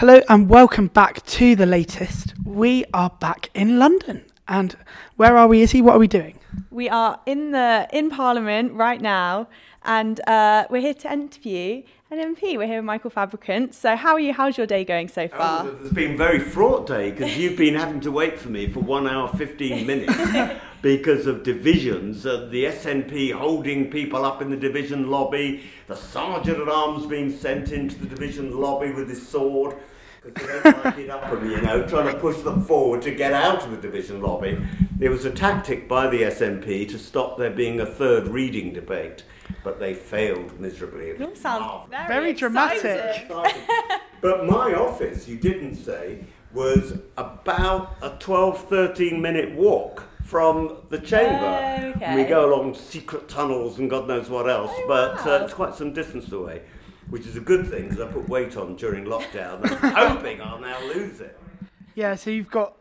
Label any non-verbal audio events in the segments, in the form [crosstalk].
Hello and welcome back to the latest. We are back in London. And where are we, Izzy? What are we doing? We are in the in Parliament right now, and uh, we're here to interview an MP. We're here with Michael Fabricant. So, how are you? How's your day going so far? Oh, it's been a very fraught day because you've been having to wait for me for one hour fifteen minutes [laughs] because of divisions. Uh, the SNP holding people up in the division lobby, the sergeant at arms being sent into the division lobby with his sword. Because they don't like it up them, you know, trying to push them forward to get out of the division lobby. It was a tactic by the SNP to stop there being a third reading debate, but they failed miserably. It all sounds very, Very dramatic. but my office, you didn't say, was about a 12, 13 minute walk from the chamber. Okay. We go along secret tunnels and God knows what else, Oh, but wow. uh, it's quite some distance away, which is a good thing because I put weight on during lockdown. I'm [laughs] hoping I'll now lose it. Yeah, so you've got.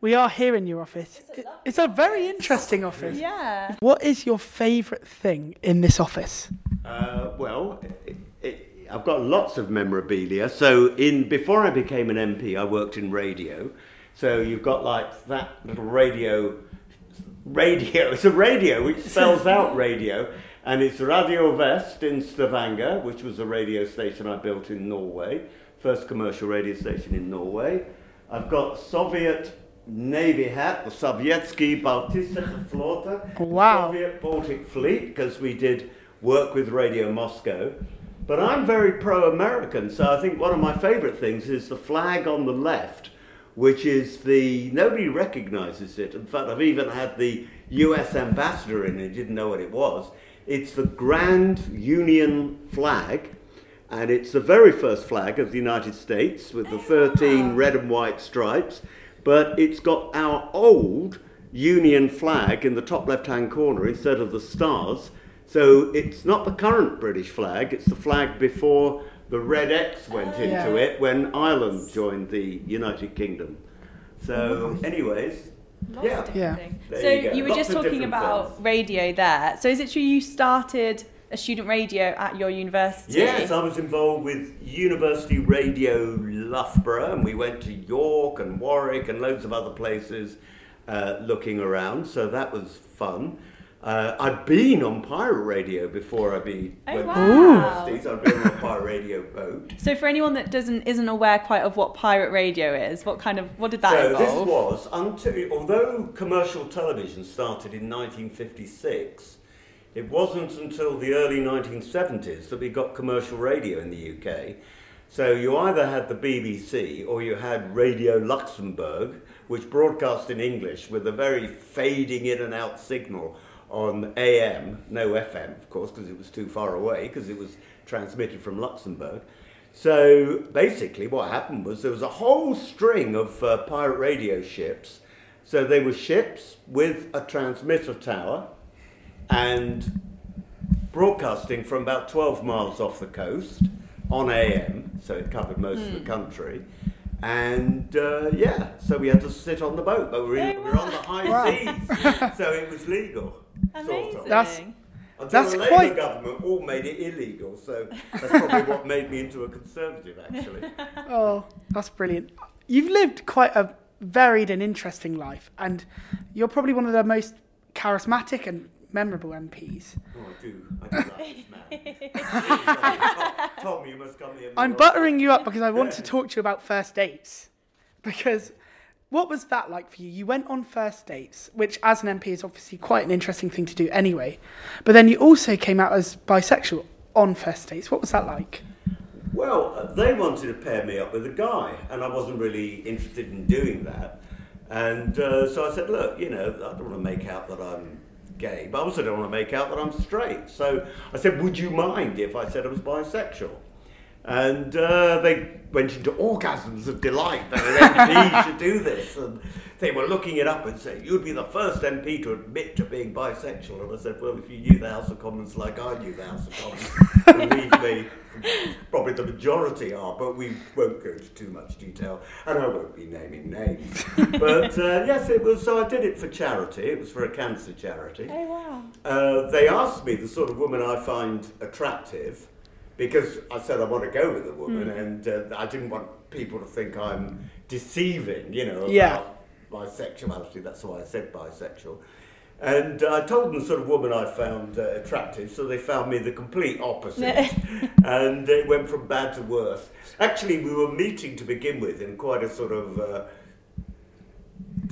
We are here in your office. It- It's a very interesting office. Yeah. What is your favourite thing in this office? Uh, well, it, it, I've got lots of memorabilia. So, in before I became an MP, I worked in radio. So you've got like that little radio. Radio. It's a radio which [laughs] spells out radio, and it's Radio Vest in Stavanger, which was a radio station I built in Norway, first commercial radio station in Norway. I've got Soviet Navy hat, the Sovietsky Baltische Flotte, the Wow. Soviet Baltic Fleet, because we did work with Radio Moscow. But I'm very pro American, so I think one of my favourite things is the flag on the left, which is the. Nobody recognises it. In fact, I've even had the US ambassador in and didn't know what it was. It's the Grand Union flag, and it's the very first flag of the United States with the 13 red and white stripes, but it's got our old Union flag in the top left hand corner instead of the stars. So it's not the current British flag, it's the flag before the red X went oh, into Yeah. it when Ireland joined the United Kingdom. So, anyways, Lots yeah. of different Yeah. things. So you you were Lots just talking about things. radio there. So is it true you started a student radio at your university? Yes, I was involved with University Radio Loughborough, and we went to York and Warwick and loads of other places uh, looking around. So that was fun. Uh, I'd been on pirate radio before I be Oh, went wow. to university, so I'd been on a pirate radio boat. [laughs] So for anyone that doesn't isn't aware quite of what pirate radio is, what kind of what did that so involve? this was until although commercial television started in 1956, it wasn't until the early 1970s that we got commercial radio in the UK. So you either had the BBC or you had Radio Luxembourg, which broadcast in English with a very fading in and out signal on AM, no FM, of course, because it was too far away, because it was transmitted from Luxembourg. So basically, what happened was there was a whole string of uh, pirate radio ships. So they were ships with a transmitter tower and broadcasting from about 12 miles off the coast on AM, so it covered most of the country. And uh, yeah, so we had to sit on the boat, but we were, in, Oh, we were on the high Wow. seas, [laughs] so it was legal. Amazing. Sort of. That's- Until That's the Labour quite- government all made it illegal, so that's probably what made me into a conservative, actually. [laughs] Oh, that's brilliant. You've lived quite a varied and interesting life, and you're probably one of the most charismatic and memorable MPs. Oh, I do. I do like this man. [laughs] Tom, you must come here. I'm buttering you up because I want to talk to you about first dates. Because what was that like for you? You went on first dates, which as an MP is obviously quite an interesting thing to do anyway. But then you also came out as bisexual on first dates. What was that like? Well, uh, they wanted to pair me up with a guy, and I wasn't really interested in doing that. And uh, so I said, look, you know, I don't want to make out that I'm gay, but I also don't want to make out that I'm straight. So I said, would you mind if I said I was bisexual? And uh, they went into orgasms of delight that an MP should do this. And they were looking it up and saying, you'd be the first MP to admit to being bisexual. And I said, well, if you knew the House of Commons like I knew the House of Commons, believe me, probably the majority are, but we won't go into too much detail. And I won't be naming names. [laughs] but uh, yes, it was, so I did it for charity. It was for a cancer charity. Oh wow. Uh, they asked me the sort of woman I find attractive because I said I want to go with a woman, Hmm. and uh, I didn't want people to think I'm deceiving, you know, Yeah. my sexuality. That's why I said bisexual. And I told them the sort of woman I found uh, attractive, so they found me the complete opposite. [laughs] and it went from bad to worse. Actually, we were meeting to begin with in quite a sort of uh,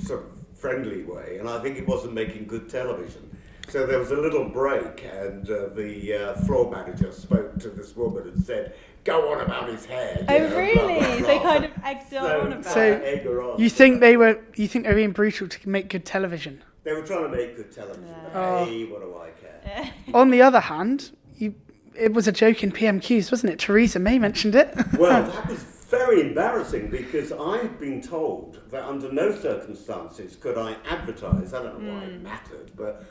sort of friendly way, and I think it wasn't making good television. So there was a little break, and uh, the uh, floor manager spoke to this woman and said, "Go on about his hair." you Oh, know, really? blah, blah. They kind of egged So- on about So- it. on. You think they were? You think they were being brutal to make good television? they were trying to make good television? Oh. Hey, what do I care? [laughs] On the other hand, you, it was a joke in PMQs, wasn't it? Theresa May mentioned it. [laughs] Well, that was very embarrassing because I had been told that under no circumstances could I advertise. I don't know why Hmm. it mattered, but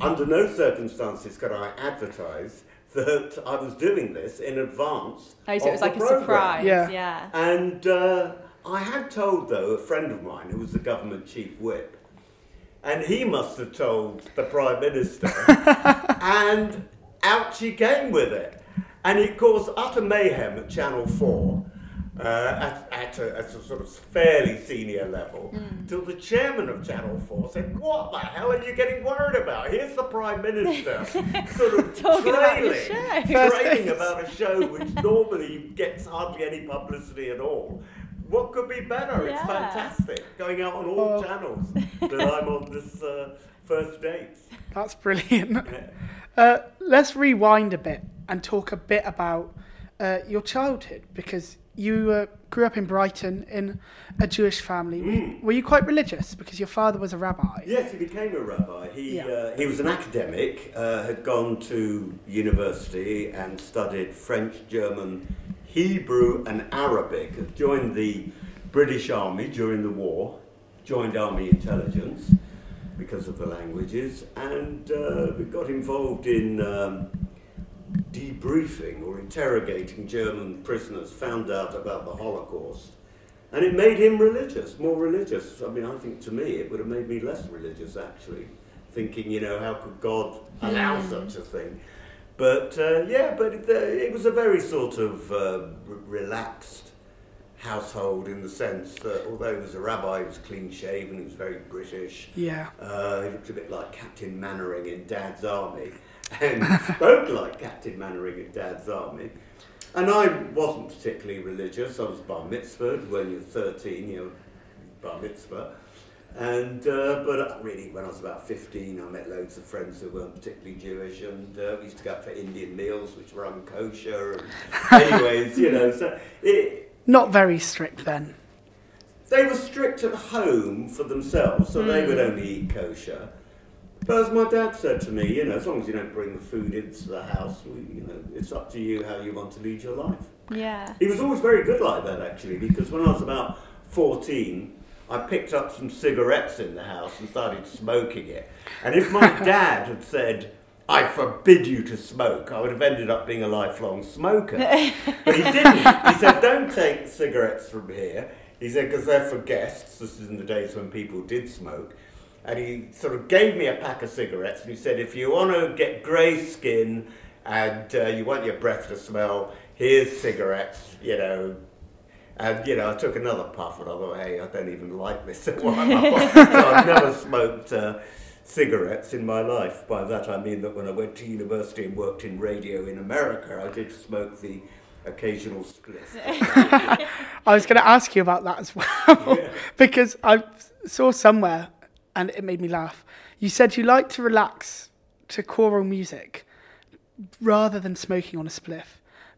under no circumstances could I advertise that I was doing this in advance. Oh, so it was the like a surprise. Yeah. Yeah. And uh, I had told, though, a friend of mine who was the government chief whip, and he must have told the Prime Minister, [laughs] and out she came with it. And it caused utter mayhem at Channel 4. Uh, at, at, a, at a sort of fairly senior level, till the chairman of Channel 4 said, What the hell are you getting worried about? Here's the Prime Minister [laughs] sort of Talking about the trailing, show. trailing about a show which normally gets hardly any publicity at all. What could be better? It's fantastic. Going out on all Oh. channels [laughs] that I'm on this uh, first date. That's brilliant. Uh, let's rewind a bit and talk a bit about uh, your childhood because you uh, grew up in Brighton in a Jewish family. Mm. Were you quite religious because your father was a rabbi? Yes, he became a rabbi. He, Yeah. uh, he was an academic, uh, had gone to university and studied French, German, Hebrew, and Arabic. Had joined the British Army during the war, joined Army Intelligence because of the languages, and uh, got involved in um, debriefing or interrogating German prisoners, found out about the Holocaust. And it made him religious, more religious. I mean, I think to me it would have made me less religious, actually. Thinking, you know, how could God allow such a thing? But uh, yeah, but it, uh, it was a very sort of uh, r- relaxed household in the sense that although he was a rabbi, he was clean shaven, he was very British. Yeah. Uh, he looked a bit like Captain Mainwaring in Dad's Army and [laughs] spoke like Captain Mainwaring in Dad's Army. And I wasn't particularly religious. I was bar mitzvahed when you're 13, you're bar mitzvah. And, uh, but really, when I was about 15, I met loads of friends who weren't particularly Jewish, and uh, we used to go out for Indian meals, which were unkosher. And [laughs] anyways, you know, so it, Not very strict then. they were strict at home for themselves, so they would only eat kosher. But as my dad said to me, you know, as long as you don't bring the food into the house, we, you know, it's up to you how you want to lead your life. Yeah. He was always very good like that, actually, because when I was about 14, I picked up some cigarettes in the house and started smoking it. And if my [laughs] dad had said, I forbid you to smoke, I would have ended up being a lifelong smoker. [laughs] But he didn't. He said, Don't take cigarettes from here. He said, Because they're for guests. This is in the days when people did smoke. And he sort of gave me a pack of cigarettes and he said, If you want to get grey skin and uh, you want your breath to smell, here's cigarettes, you know. And, you know, I took another puff and I thought, hey, I don't even like this. [laughs] so I've never smoked uh, cigarettes in my life. By that I mean that when I went to university and worked in radio in America, I did smoke the occasional spliff. [laughs] I was going to ask you about that as well [laughs] because I saw somewhere and it made me laugh. You said you like to relax to choral music rather than smoking on a spliff,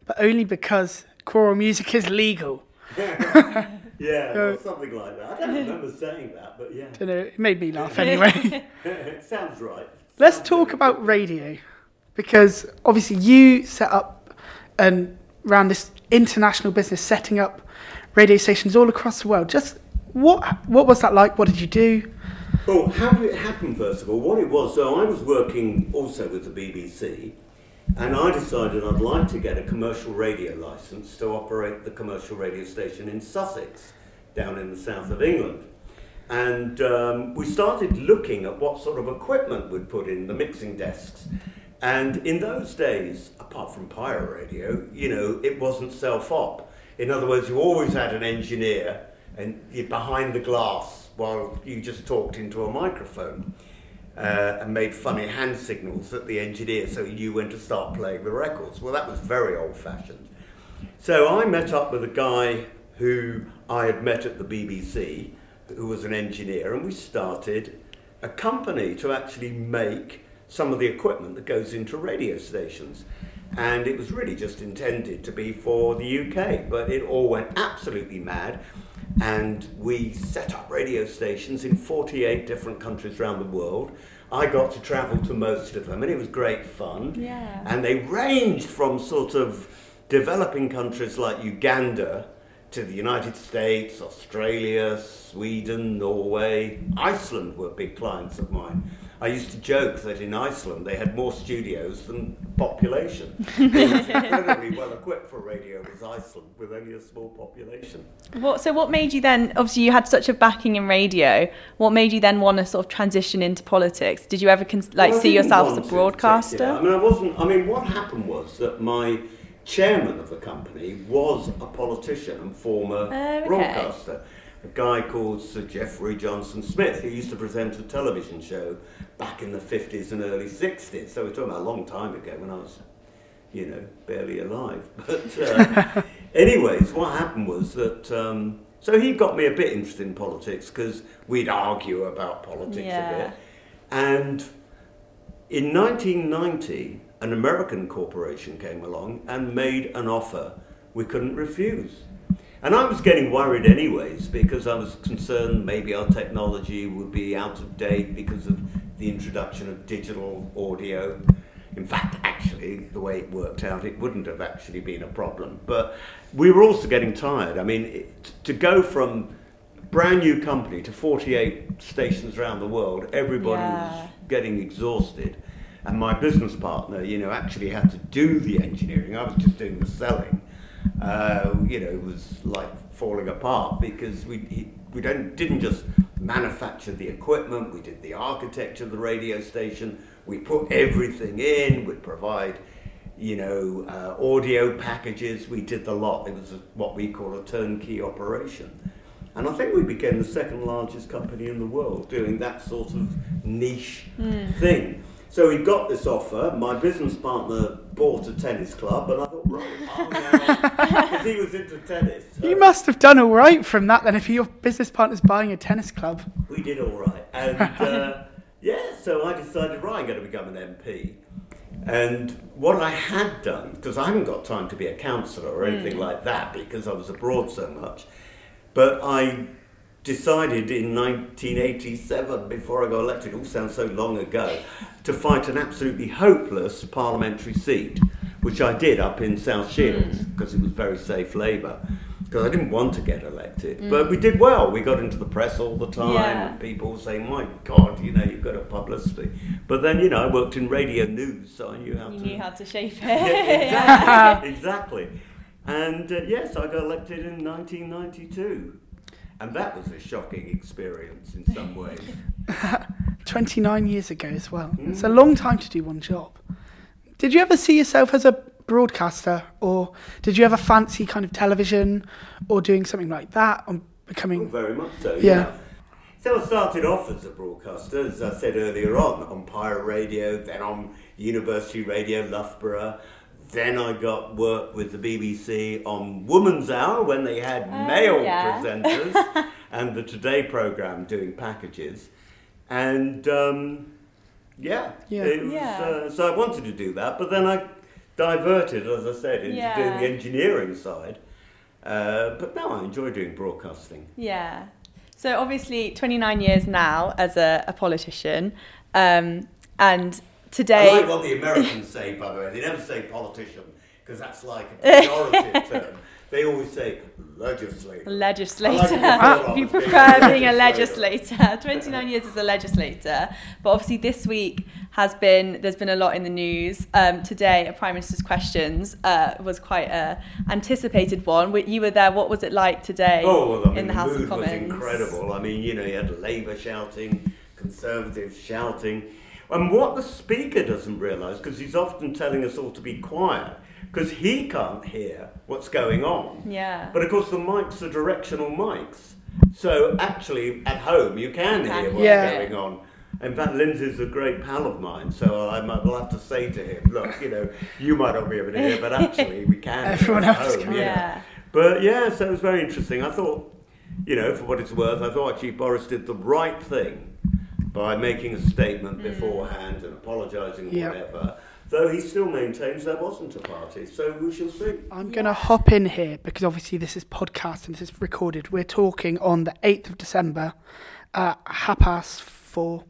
but only because choral music is legal. [laughs] yeah, [laughs] well, something like that. I don't remember saying that, but yeah, Don't know, it made me laugh anyway. it [laughs] sounds right. Let's Sounds talk about radio because obviously you set up and ran this international business setting up radio stations all across the world. Just what what was that like? What did you do? Well, how did it happen, first of all? What it was, so I was working also with the BBC, and I decided I'd like to get a commercial radio license to operate the commercial radio station in Sussex, down in the south of England. And um, we started looking at what sort of equipment we'd put in the mixing desks And in those days, apart from pirate radio, you know, it wasn't self-op. In other words, you always had an engineer and you're behind the glass while you just talked into a microphone uh, and made funny hand signals at the engineer so knew when to start playing the records. Well, that was very old-fashioned. So I met up with a guy who I had met at the BBC, who was an engineer, and we started a company to actually make some of the equipment that goes into radio stations. And it was really just intended to be for the UK, but it all went absolutely mad. And we set up radio stations in 48 different countries around the world. I got to travel to most of them, and it was great fun. Yeah. And they ranged from sort of developing countries like Uganda to the United States, Australia, Sweden, Norway, Iceland were big clients of mine. I used to joke that in Iceland they had more studios than population. [laughs] It was incredibly well equipped for radio was Iceland with only a small population. What, so what made you then? Obviously, you had such a backing in radio. What made you then want to sort of transition into politics? Did you ever cons- like Well, see yourself as want a to, broadcaster? yeah. I mean, I wasn't. I mean, what happened was that my chairman of the company was a politician and former Oh, okay. broadcaster, a guy called Sir Geoffrey Johnson Smith, who used to present a television show back in the 50s and early 60s. So we're talking about a long time ago when I was, you know, barely alive. [laughs] But uh, anyways, what happened was that. Um, so he got me a bit interested in politics because we'd argue about politics Yeah. a bit. And in 1990, an American corporation came along and made an offer we couldn't refuse. And I was getting worried anyways because I was concerned maybe our technology would be out of date because of the introduction of digital audio. In fact, actually, the way it worked out, it wouldn't have actually been a problem. But we were also getting tired. I mean, it, to go from brand new company to 48 stations around the world, everybody Yeah. was getting exhausted. And my business partner, you know, actually had to do the engineering. I was just doing the selling. Uh, you know, it was like falling apart because we he, we don't didn't just manufacture the equipment. We did the architecture of the radio station. We put everything in. We provide, you know, uh, audio packages. We did the lot. It was a, what we call a turnkey operation. And I think we became the second largest company in the world doing that sort of niche thing. So we got this offer. My business partner bought a tennis club, and I thought, I'll because [laughs] he was into tennis. so You must have done all right from that then if your business partner's buying a tennis club. We did all right. And uh, [laughs] yeah, so I decided, right, I'm going to become an MP. And what I had done, because I haven't got time to be a councillor or anything like that because I was abroad so much, but I decided in 1987, before I got elected, it all sounds so long ago, to fight an absolutely hopeless parliamentary seat, which I did up in South hmm. Shields because it was very safe Labour. Because I didn't want to get elected, hmm. but we did well. We got into the press all the time, Yeah. and people saying, "My God, you know, you've got a publicity." But then, you know, I worked in radio news, so I knew how to. You to knew how to shape [laughs] it. yeah, [laughs] exactly. exactly. And uh, yes, I got elected in 1992. And that was a shocking experience in some ways. [laughs] 29 years ago as well. Hmm. It's a long time to do one job. Did you ever see yourself as a broadcaster or did you ever fancy kind of television or doing something like that or Oh, becoming very much so, Yeah. yeah. So I started off as a broadcaster, as I said earlier on, on Pirate Radio, then on University Radio Loughborough. Then I got work with the BBC on Woman's Hour when they had male yeah. [laughs] presenters and the Today programme doing packages. And um, yeah, Yeah. it was, Yeah. Uh, so I wanted to do that, but then I diverted, as I said, into Yeah. doing the engineering side. Uh, but now I enjoy doing broadcasting. Yeah. So obviously, 29 years now as a, a politician, um, and today. I like what the Americans say, by the way. They never say politician because that's like a [laughs] pejorative term. They always say legislator. Legislator. Like [laughs] you prefer being a legislator. legislator. [laughs] 29 years as a legislator. But obviously, this week has been, there's been a lot in the news. Um, today, a Prime Minister's Questions uh, was quite a anticipated one. You were there. What was it like today Oh, well, I mean, in the the House mood of Commons? was incredible. I mean, you know, you had Labour shouting, Conservatives shouting. And what the speaker doesn't realise, because he's often telling us all to be quiet, because he can't hear what's going on. Yeah. But of course, the mics are directional mics. So actually, at home, you can hear what's Yeah. going on. In fact, Lindsay's a great pal of mine, so I might will have to say to him, look, you know, you might not be able to hear, but actually we [laughs] can. Everyone at else home, can. you. Yeah. But yeah, so it was very interesting. I thought, you know, for what it's worth, I thought actually Boris did the right thing by making a statement mm. beforehand and apologising or whatever. Though he still maintains there wasn't a party, so we shall see. I'm going to hop in here because obviously this is podcast and this is recorded. We're talking on the 8th of December at half past four,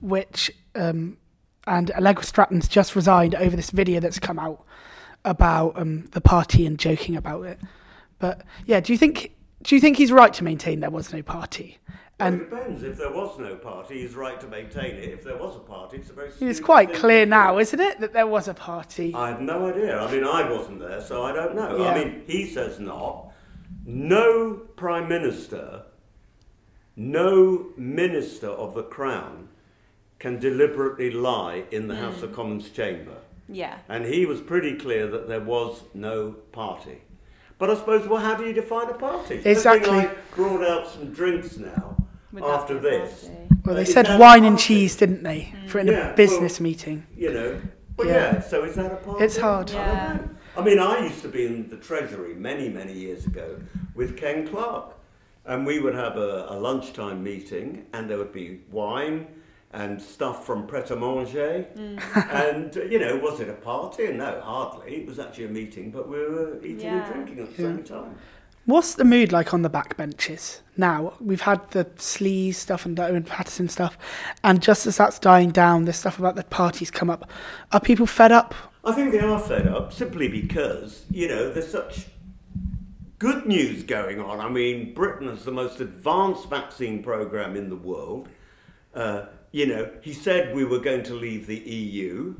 which, um, and Allegra Stratton's just resigned over this video that's come out about um, the party and joking about it. But yeah, do you think do you think he's right to maintain there was no party? Well, And it depends. If there was no party, he's right to maintain it. If there was a party, it's a very. it's quite clear now, isn't it, that there was a party? I have no idea. I mean, I wasn't there, so I don't know. Yeah. I mean, he says not. No prime minister, no minister of the crown can deliberately lie in the House of mm. Commons chamber. Yeah. And he was pretty clear that there was no party. But I suppose, well, how do you define a party? Exactly. I brought out some drinks now after be this. Well, they is said that a wine and cheese, didn't they, for in Yeah, a business well- meeting? You know. But Yeah. yeah, so is that a party? It's hard. I Yeah. don't know. I mean, I used to be in the Treasury many, many years ago with Ken Clarke. And we would have a, a lunchtime meeting, and there would be wine and stuff from Pret a Manger. [laughs] and, uh, you know, was it a party? No, hardly. It was actually a meeting, but we were eating Yeah. and drinking at the Yeah. same time. What's the mood like on the backbenches now? We've had the sleaze stuff and Owen Paterson stuff, and just as that's dying down, this stuff about the parties come up. Are people fed up? I think they are fed up simply because, you know, there's such good news going on. I mean, Britain has the most advanced vaccine program in the world. Uh, you know, he said we were going to leave the EU.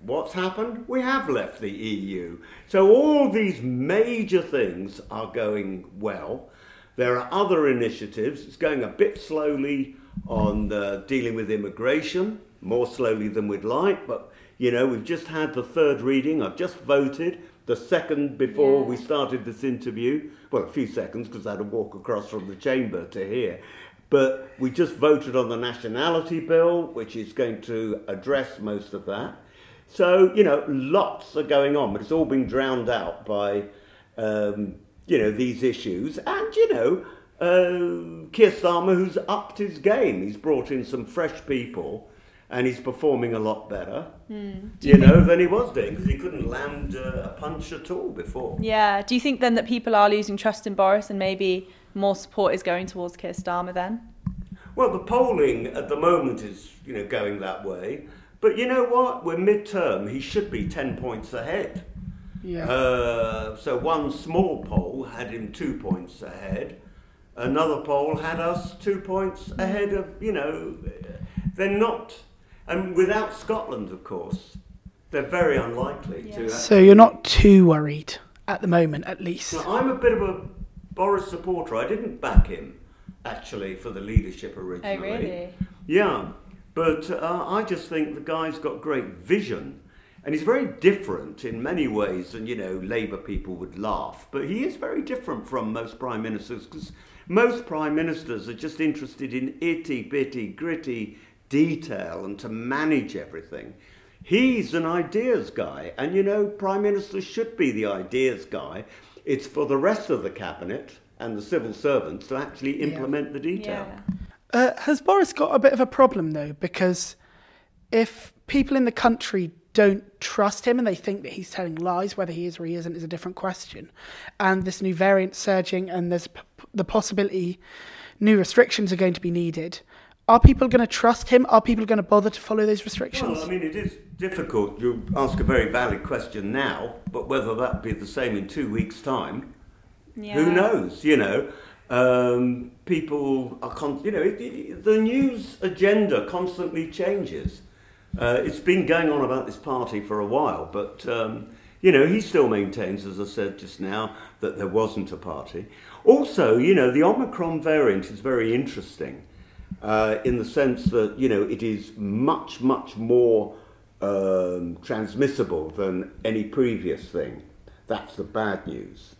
What's happened? We have left the EU. So all these major things are going well. There are other initiatives. It's going a bit slowly on uh, dealing with immigration, more slowly than we'd like, but you know, we've just had the third reading. I've just voted the second before Yeah. we started this interview. Well, a few seconds because I had to walk across from the chamber to here. But we just voted on the nationality bill, which is going to address most of that. So, you know, lots are going on, but it's all been drowned out by, um, you know, these issues. And, you know, uh, Keir Starmer, who's upped his game, he's brought in some fresh people and he's performing a lot better, you know, than he was doing because he couldn't land uh, a punch at all before. Yeah. Do you think then that people are losing trust in Boris and maybe more support is going towards Keir Starmer then? Well, the polling at the moment is, you know, going that way. But you know what? We're mid-term. He should be 10 points ahead. Yeah. Uh, so one small poll had him two points ahead. Another poll had us two points ahead of, you know, they're not. And without Scotland, of course, they're very unlikely to. so you're not too worried at the moment, at least. Now, I'm a bit of a Boris supporter. I didn't back him, actually, for the leadership originally. Oh, really? Yeah, but uh, I just think the guy's got great vision. And he's very different in many ways than, you know, Labour people would laugh. But he is very different from most prime ministers because most prime ministers are just interested in itty bitty, gritty detail and to manage everything. He's an ideas guy. And, you know, prime ministers should be the ideas guy. It's for the rest of the cabinet and the civil servants to actually implement the detail. Yeah. Uh, has Boris got a bit of a problem though? Because if people in the country don't trust him and they think that he's telling lies, whether he is or he isn't is a different question. And this new variant surging, and there's p- the possibility new restrictions are going to be needed. Are people going to trust him? Are people going to bother to follow those restrictions? Well, I mean, it is difficult. You ask a very valid question now, but whether that be the same in two weeks' time, Yeah. who knows? You know, um, people are, con- you know, it, it, the news agenda constantly changes. Uh, it's been going on about this party for a while, but um, you know, he still maintains, as I said just now, that there wasn't a party. Also, you know, the Omicron variant is very interesting uh, in the sense that you know it is much much more um, transmissible than any previous thing. That's the bad news.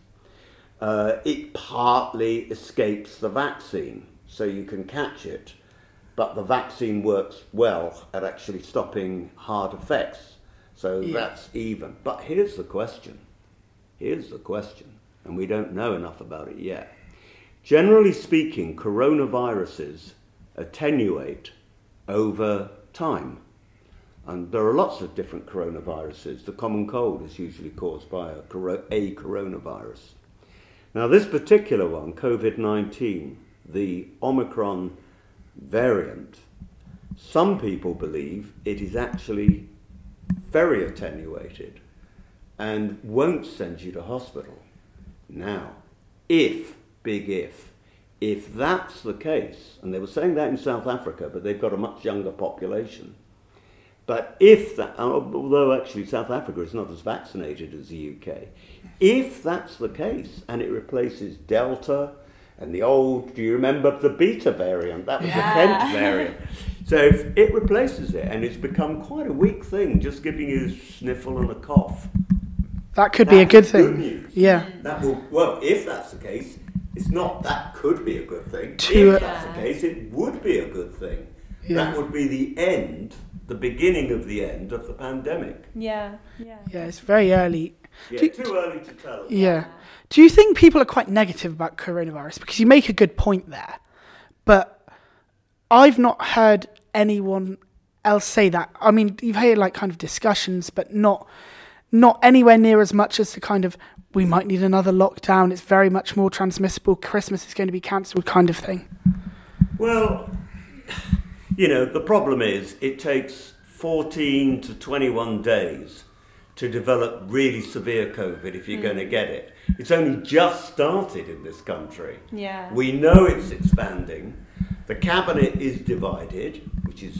Uh, it partly escapes the vaccine, so you can catch it, but the vaccine works well at actually stopping hard effects. So Yeah. that's even. But here's the question. Here's the question, and we don't know enough about it yet. Generally speaking, coronaviruses attenuate over time. And there are lots of different coronaviruses. The common cold is usually caused by a, a coronavirus. Now, this particular one, COVID 19, the Omicron variant, some people believe it is actually very attenuated and won't send you to hospital. Now, if, big if, if that's the case, and they were saying that in South Africa, but they've got a much younger population. But if that, oh, although actually South Africa is not as vaccinated as the UK, if that's the case and it replaces Delta and the old, do you remember the Beta variant? That was Yeah. the Kent variant. So if it replaces it and it's become quite a weak thing, just giving you a sniffle and a cough, That could be a That's good good thing. news. Yeah. that will, well, if that's the case, it's not that could be a good thing. To- if that's the case, it would be a good thing. Yeah. That would be the end, the beginning of the end of the pandemic. Yeah, yeah. Yeah, it's very early. Yeah, Do- too early to tell. Yeah. Do you think people are quite negative about coronavirus? Because you make a good point there. But I've not heard anyone else say that. I mean, you've heard like kind of discussions, but not not anywhere near as much as the kind of we might need another lockdown. It's very much more transmissible. Christmas is going to be cancelled, kind of thing. Well, you know, the problem is it takes 14 to 21 days to develop really severe COVID if you're hmm. going to get it. It's only just started in this country. Yeah. We know it's expanding. The cabinet is divided, which is,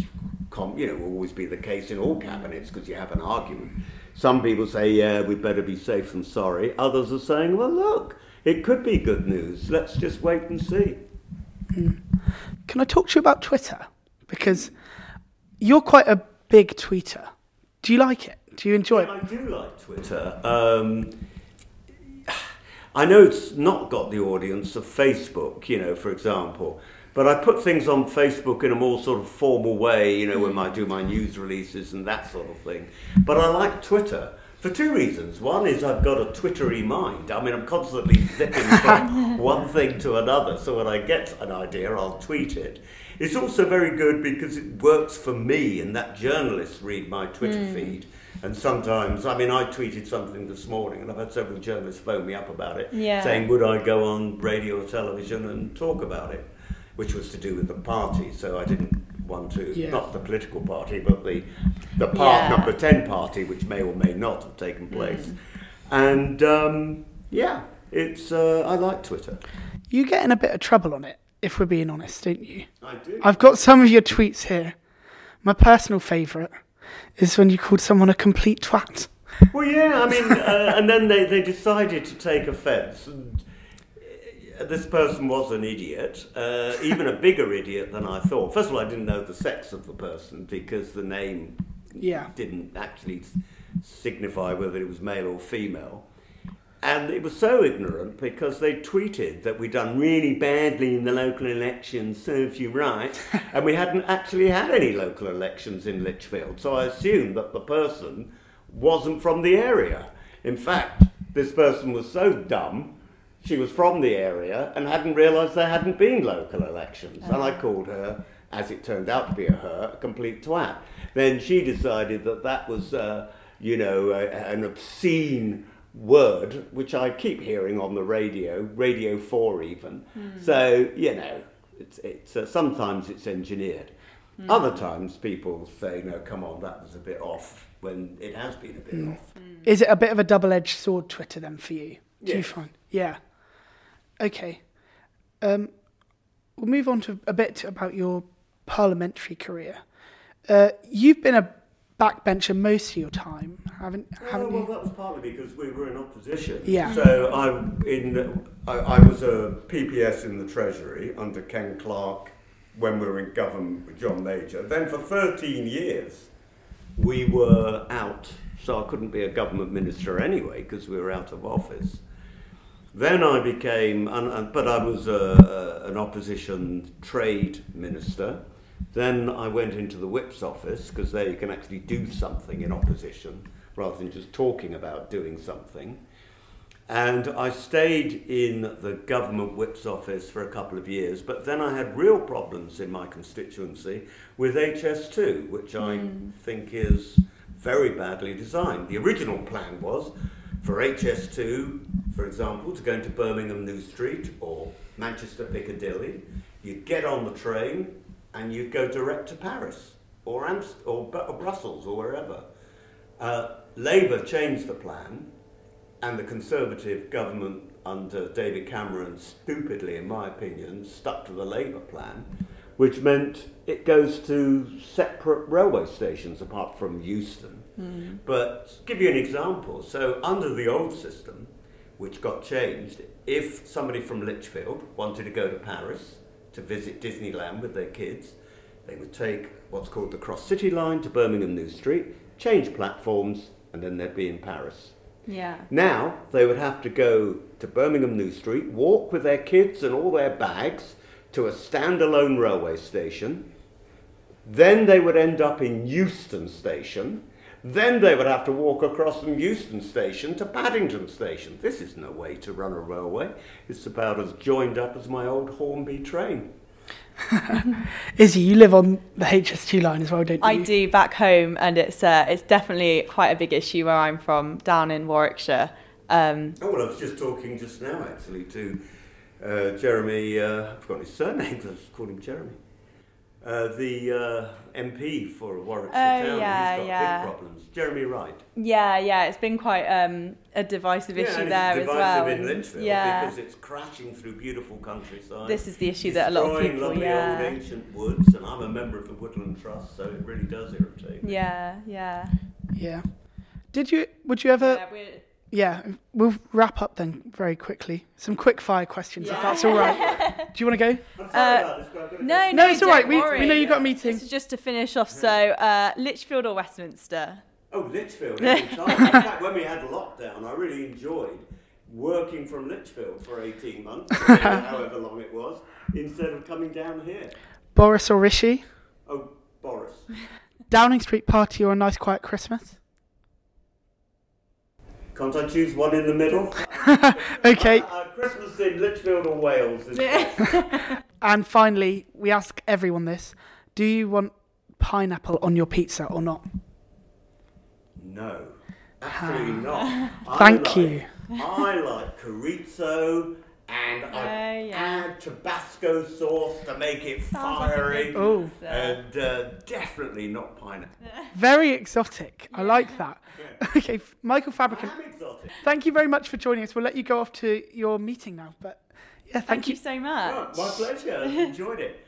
com- you know, will always be the case in all cabinets because you have an argument. Some people say, yeah, we'd better be safe than sorry. Others are saying, well, look, it could be good news. Let's just wait and see. Hmm. Can I talk to you about Twitter? Because you're quite a big tweeter. Do you like it? Do you enjoy Yeah, it? I do like Twitter. Um, I know it's not got the audience of Facebook, you know, for example, but I put things on Facebook in a more sort of formal way, you know, when I do my news releases and that sort of thing. But I like Twitter for two reasons. One is I've got a Twittery mind. I mean, I'm constantly zipping from [laughs] one thing to another, so when I get an idea, I'll tweet it. It's also very good because it works for me, and that journalists read my Twitter feed. And sometimes, I mean, I tweeted something this morning, and I've had several journalists phone me up about it, Yeah. saying, would I go on radio or television and talk about it? Which was to do with the party, so I didn't want to, Yeah. not the political party, but the, the part Yeah. number 10 party, which may or may not have taken place. And um, yeah, it's, uh, I like Twitter. You get in a bit of trouble on it, if we're being honest, don't you? I do. I've got some of your tweets here. My personal favourite is when you called someone a complete twat. Well, yeah, I mean, uh, [laughs] and then they, they decided to take offence. And this person was an idiot, uh, even a bigger idiot than I thought. First of all, I didn't know the sex of the person because the name Yeah. didn't actually signify whether it was male or female. And it was so ignorant because they tweeted that we'd done really badly in the local elections, serves you right, [laughs] and we hadn't actually had any local elections in Lichfield. So I assumed that the person wasn't from the area. In fact, this person was so dumb, she was from the area and hadn't realised there hadn't been local elections. And I called her, as it turned out to be a her, a complete twat. Then she decided that that was, uh, you know, a, an obscene word, which I keep hearing on the radio, Radio 4 even. So, you know, it's, it's, uh, sometimes it's engineered. Other times people say, no, come on, that was a bit off, when it has been a bit off. Is it a bit of a double edged sword Twitter then for you? Do you find? Yeah. Okay. Um, we'll move on to a bit about your parliamentary career. Uh, you've been a backbencher most of your time, haven't haven't well, you? that was partly because we were in opposition. Yeah. So I in I, I was a PPS in the Treasury under Ken Clarke when we were in government with John Major. Then for 13 years, we were out, so I couldn't be a government minister anyway because we were out of office. Then I became, but I was a, an opposition trade minister. Then I went into the whip's office because there you can actually do something in opposition rather than just talking about doing something. And I stayed in the government whip's office for a couple of years, but then I had real problems in my constituency with HS2, which I mm. think is very badly designed. The original plan was for HS2, for example, to go into Birmingham New Street or Manchester Piccadilly. You'd get on the train and you'd go direct to Paris or, Amst- or, B- or Brussels or wherever. Uh, Labour changed the plan and the Conservative government under David Cameron, stupidly, in my opinion, stuck to the Labour plan, which meant it goes to separate railway stations apart from Euston. Mm. But give you an example. So, under the old system, which got changed, if somebody from Lichfield wanted to go to Paris to visit Disneyland with their kids, they would take what's called the Cross City Line to Birmingham New Street, change platforms, and then they'd be in Paris. Yeah. Now they would have to go to Birmingham New Street, walk with their kids and all their bags to a standalone railway station. Then they would end up in Euston Station. Then they would have to walk across from Euston Station to Paddington Station. This is no way to run a railway. It's about as joined up as my old Hornby train. [laughs] Izzy, you live on the HS2 line as well, don't you? I do back home, and it's uh, it's definitely quite a big issue where I'm from, down in Warwickshire. Um, oh well, I was just talking just now actually to uh, Jeremy. Uh, I've forgotten his surname. So [laughs] I just called him Jeremy. Uh, the uh, MP for Warwickshire oh, Town. Yeah, he's got yeah. big problems. Jeremy Wright. Yeah, yeah, it's been quite um, a divisive yeah, issue there as well. in Lichfield yeah. because it's crashing through beautiful countryside. This is the issue that a lot of people. lovely yeah. old ancient woods, and I'm a member of the Woodland Trust, so it really does irritate me. Yeah, yeah. Yeah. Did you? Would you ever? Yeah, yeah, we'll wrap up then very quickly. Some quick fire questions, yeah. if that's all right. [laughs] Do you want to go? Uh, no, no, no, it's all right. We, we know you've got a meeting. This is just to finish off. So, uh, Lichfield or Westminster? Oh, Lichfield. [laughs] in fact, when we had lockdown, I really enjoyed working from Lichfield for 18 months, [laughs] however long it was, instead of coming down here. Boris or Rishi? Oh, Boris. Downing Street party or a nice quiet Christmas? Can't I choose one in the middle? [laughs] okay. Uh, uh, Christmas in Lichfield or Wales. [laughs] and finally, we ask everyone this: Do you want pineapple on your pizza or not? No, absolutely not. [laughs] Thank like, you. I like chorizo and I uh, yeah. add Tabasco sauce to make it Sounds fiery. Like and uh, definitely not pineapple. [laughs] Very exotic. I like that. Yeah. [laughs] Okay, Michael Fabricant. Thank you very much for joining us. We'll let you go off to your meeting now. But yeah, thank, thank you. you so much. Oh, my pleasure. Enjoyed it.